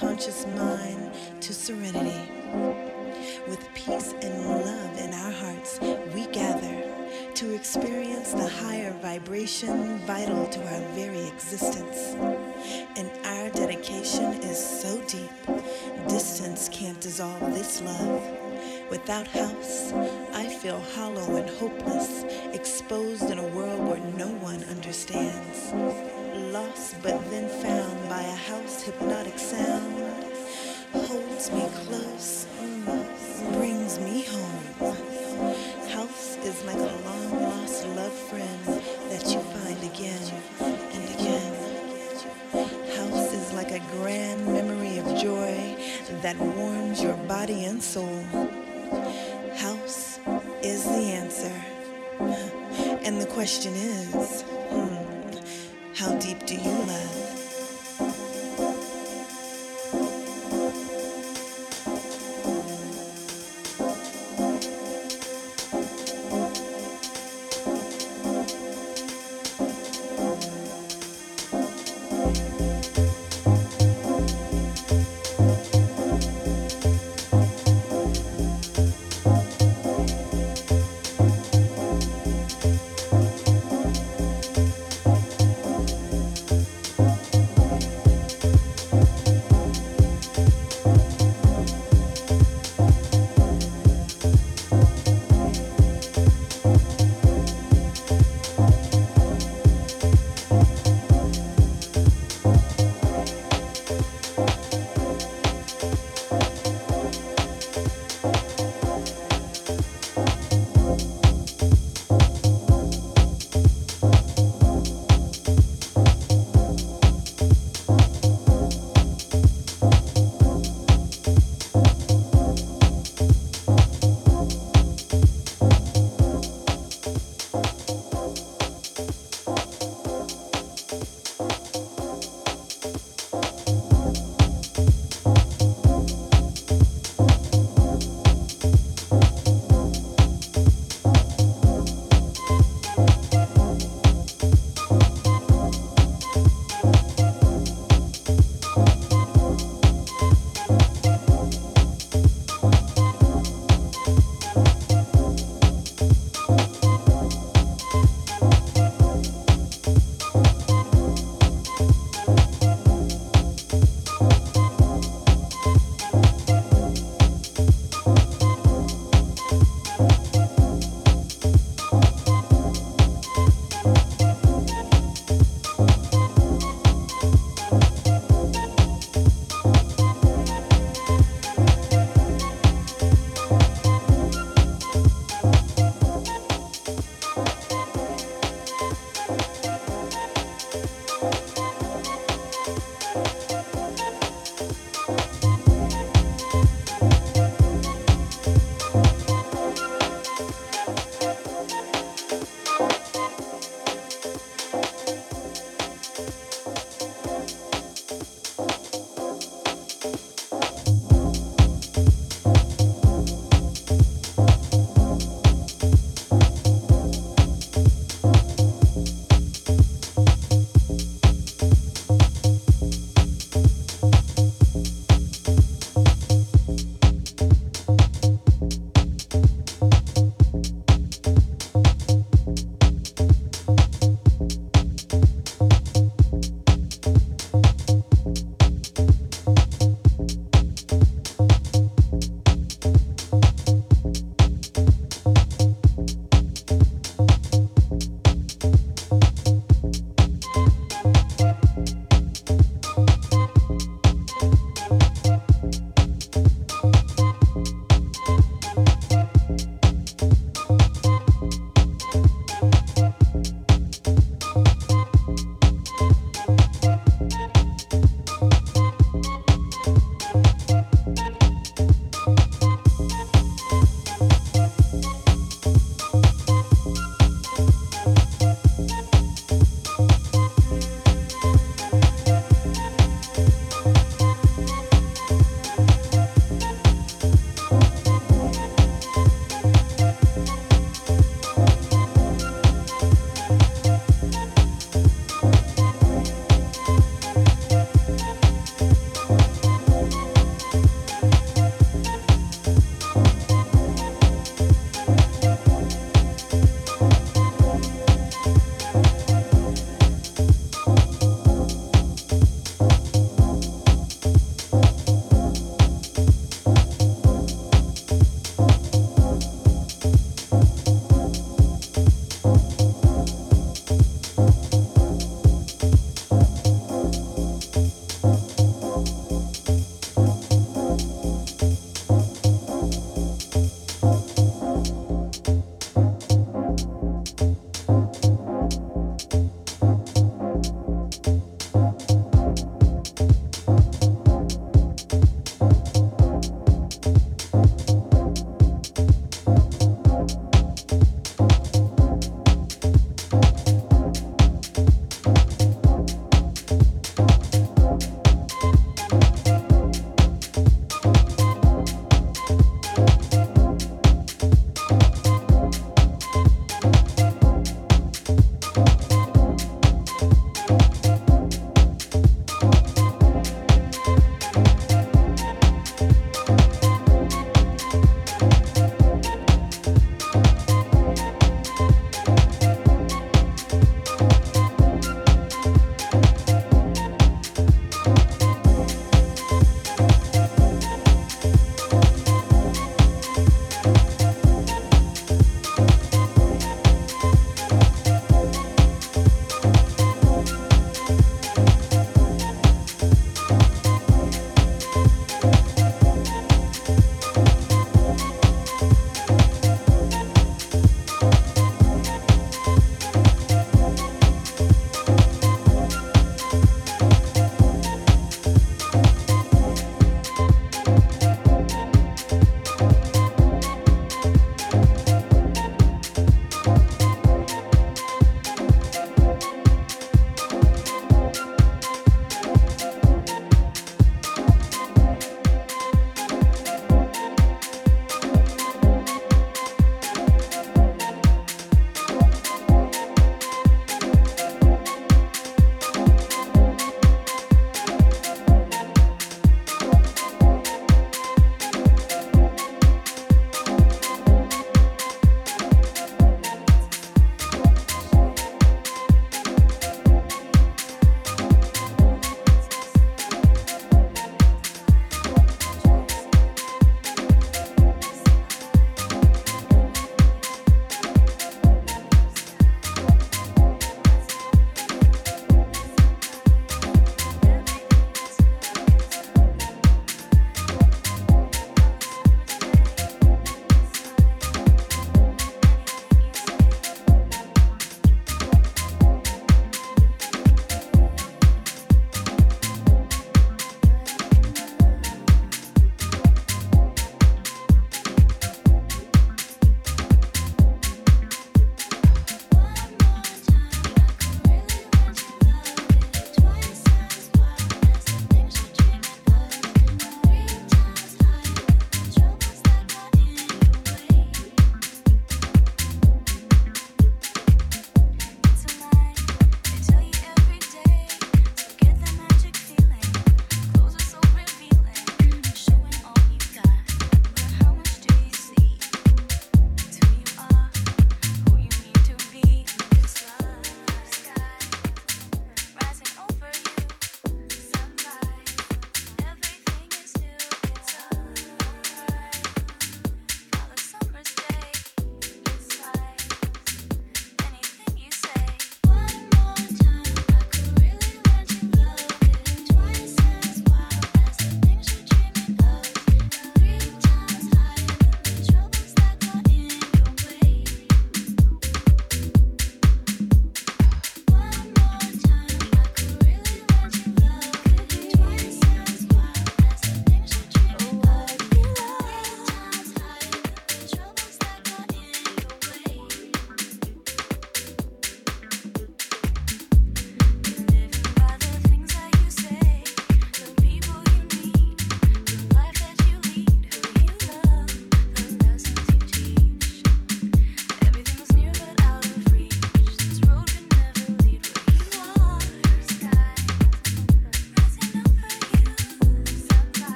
subconscious mind to serenity. With peace and love in our hearts, we gather to experience the higher vibration vital to our very existence. And our dedication is so deep, distance can't dissolve this love. Without house, I feel hollow and hopeless, exposed in a world where no one understands. Lost but then found by a house hypnotic question is,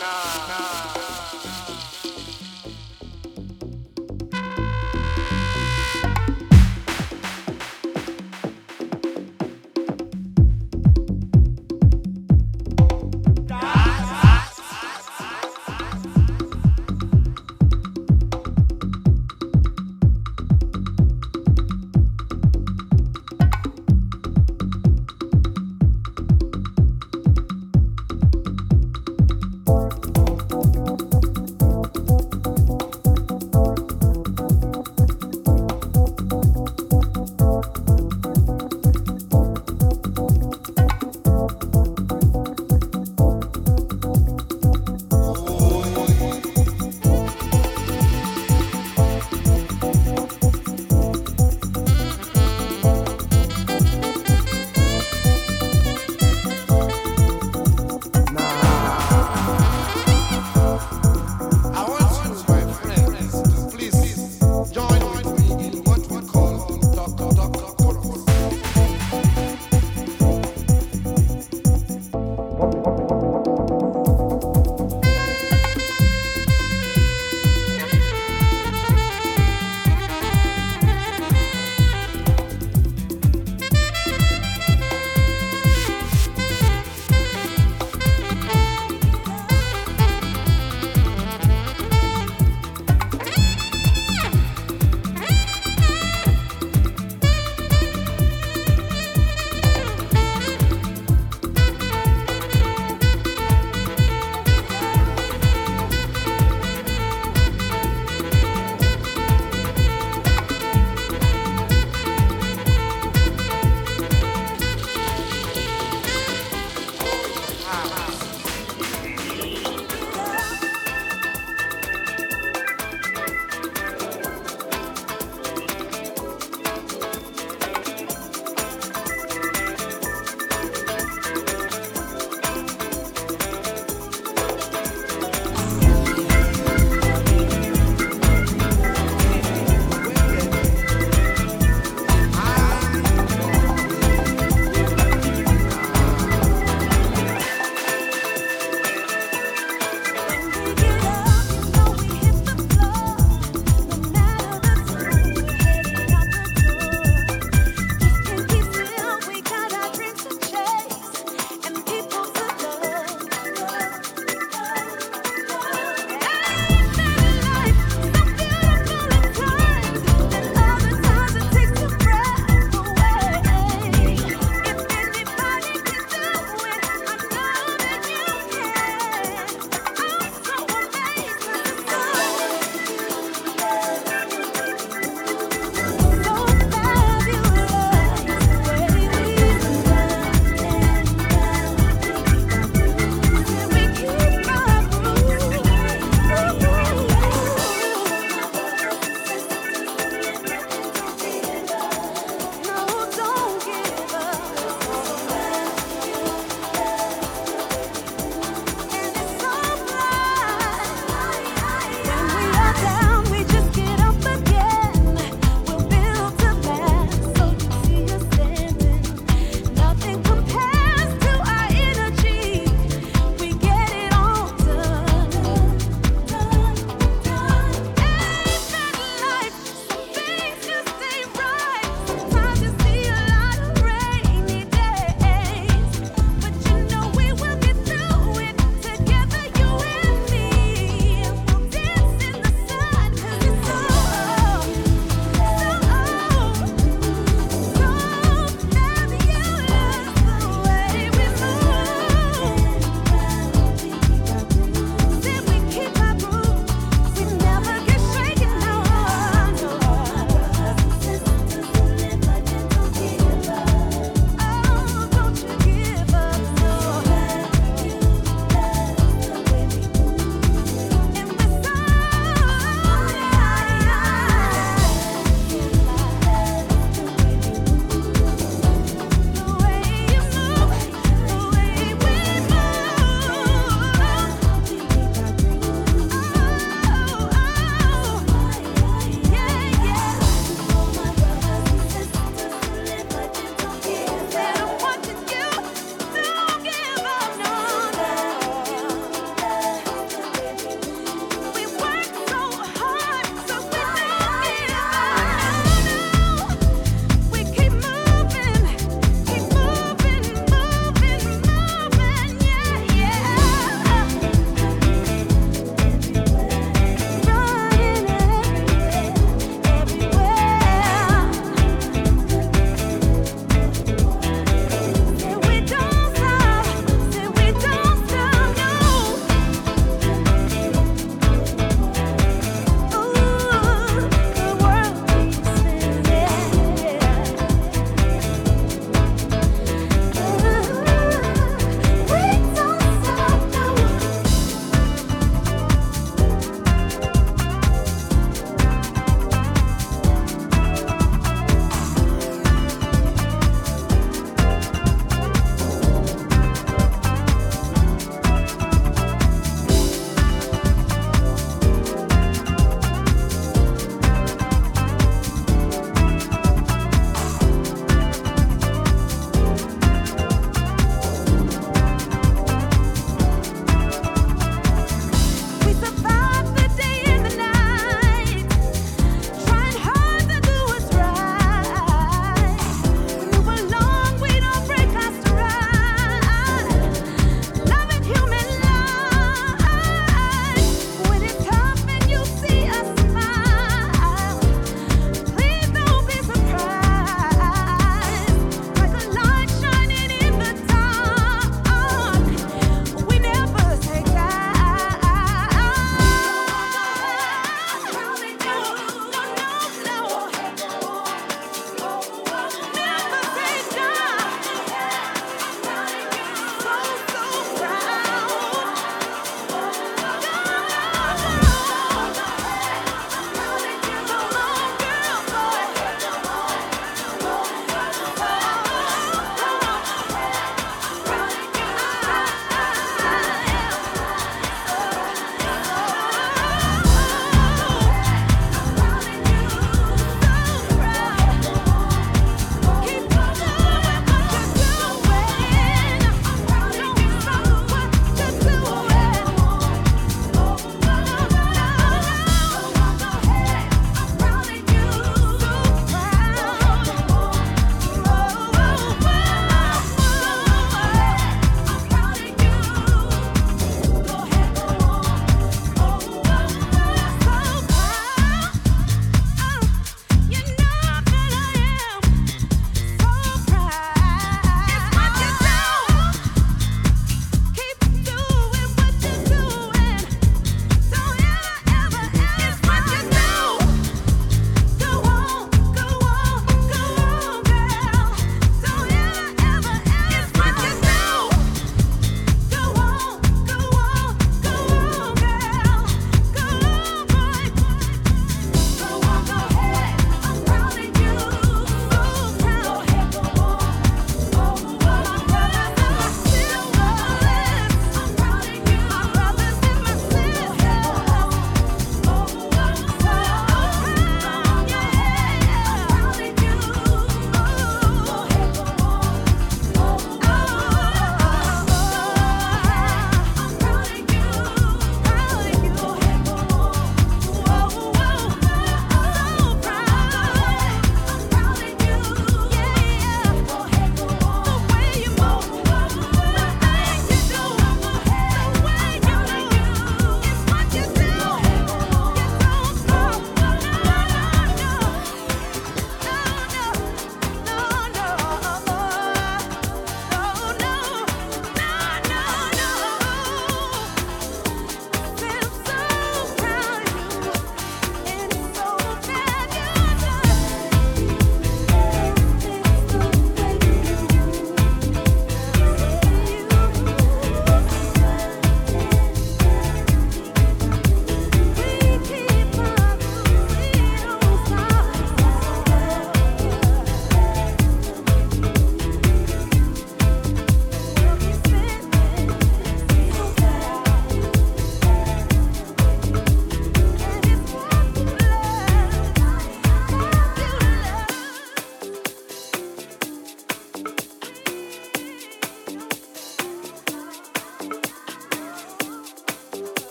nah, nah.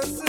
Oh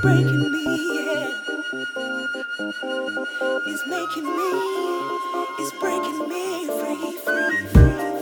breaking me, yeah. It's making me, it's breaking me free, free, free.